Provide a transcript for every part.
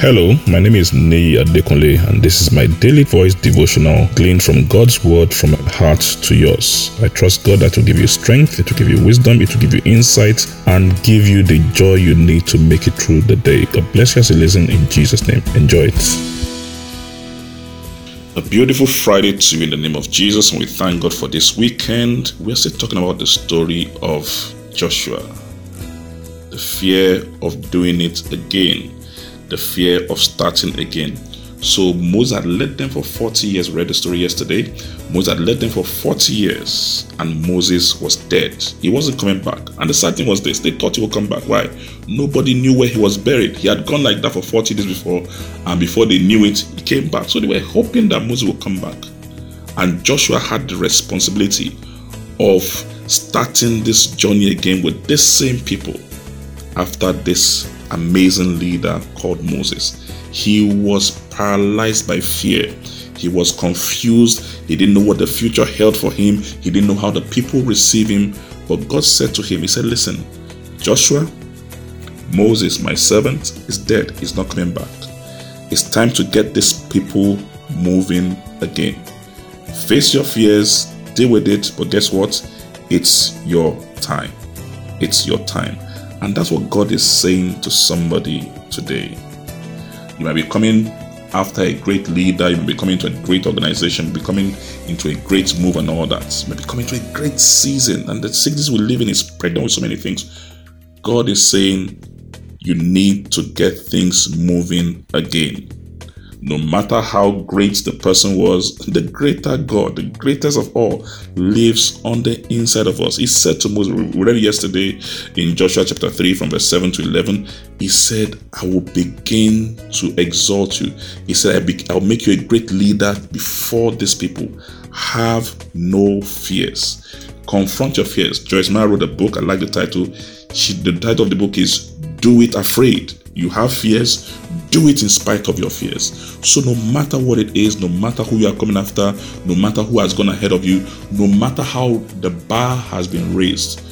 Hello, my name is Nei Adekunle, and this is my daily voice devotional gleaned from God's word from my heart to yours. I trust God that will give you strength, it will give you wisdom, it will give you insight, and give you the joy you need to make it through the day. God bless you as you listen in Jesus' name. Enjoy it. A beautiful Friday to you in the name of Jesus, and we thank God for this weekend. We're still talking about the story of Joshua, the fear of doing it again the fear of starting again. So Moses had led them for 40 years. Read the story yesterday. Moses had led them for 40 years, and Moses was dead. He wasn't coming back. And the sad thing was this: they thought he would come back. Why? Nobody knew where he was buried. He had gone like that for 40 days before, and before they knew it, he came back. So they were hoping that Moses would come back. And Joshua had the responsibility of starting this journey again with these same people after this amazing leader called Moses. He was paralyzed by fear. He was confused. He didn't know what the future held for him. He didn't know how the people receive him. But God said to him, He said, Listen, Joshua, Moses, my servant, is dead. He's not coming back. It's time to get these people moving again. Face your fears, deal with it, but guess what? It's your time. It's your time. And that's what God is saying to somebody today. You might be coming after a great leader, you may be coming to a great organization, be coming into a great move and all that. You be coming to a great season, and the season we live in is pregnant with so many things. God is saying you need to get things moving again no matter how great the person was, the greater God, the greatest of all, lives on the inside of us. He said to Moses, we read yesterday in Joshua chapter 3, from verse 7 to 11. He said, I will begin to exalt you. He said, I will make you a great leader before these people. Have no fears. Confront your fears. Joyce Meyer wrote a book. I like the title. She, the title of the book is Do It Afraid. You have fears, do it in spite of your fears. So, no matter what it is, no matter who you are coming after, no matter who has gone ahead of you, no matter how the bar has been raised,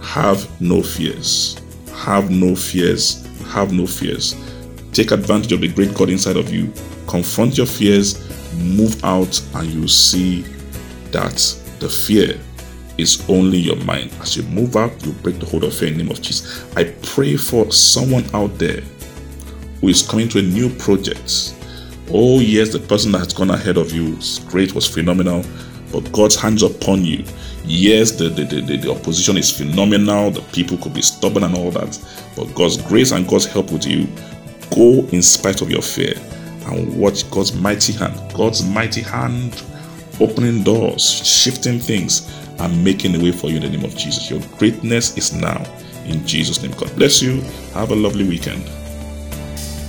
have no fears. Have no fears. Have no fears. Take advantage of the great God inside of you. Confront your fears, move out, and you see that the fear is only your mind. As you move out, you break the hold of fear in the name of Jesus. I pray for someone out there who is coming to a new project. Oh, yes, the person that has gone ahead of you is great, was phenomenal, but God's hands upon you. Yes, the, the, the, the opposition is phenomenal, the people could be stubborn and all that, but God's grace and God's help with you, go in spite of your fear and watch God's mighty hand. God's mighty hand opening doors, shifting things, and making a way for you in the name of Jesus. Your greatness is now. In Jesus' name. God bless you. Have a lovely weekend.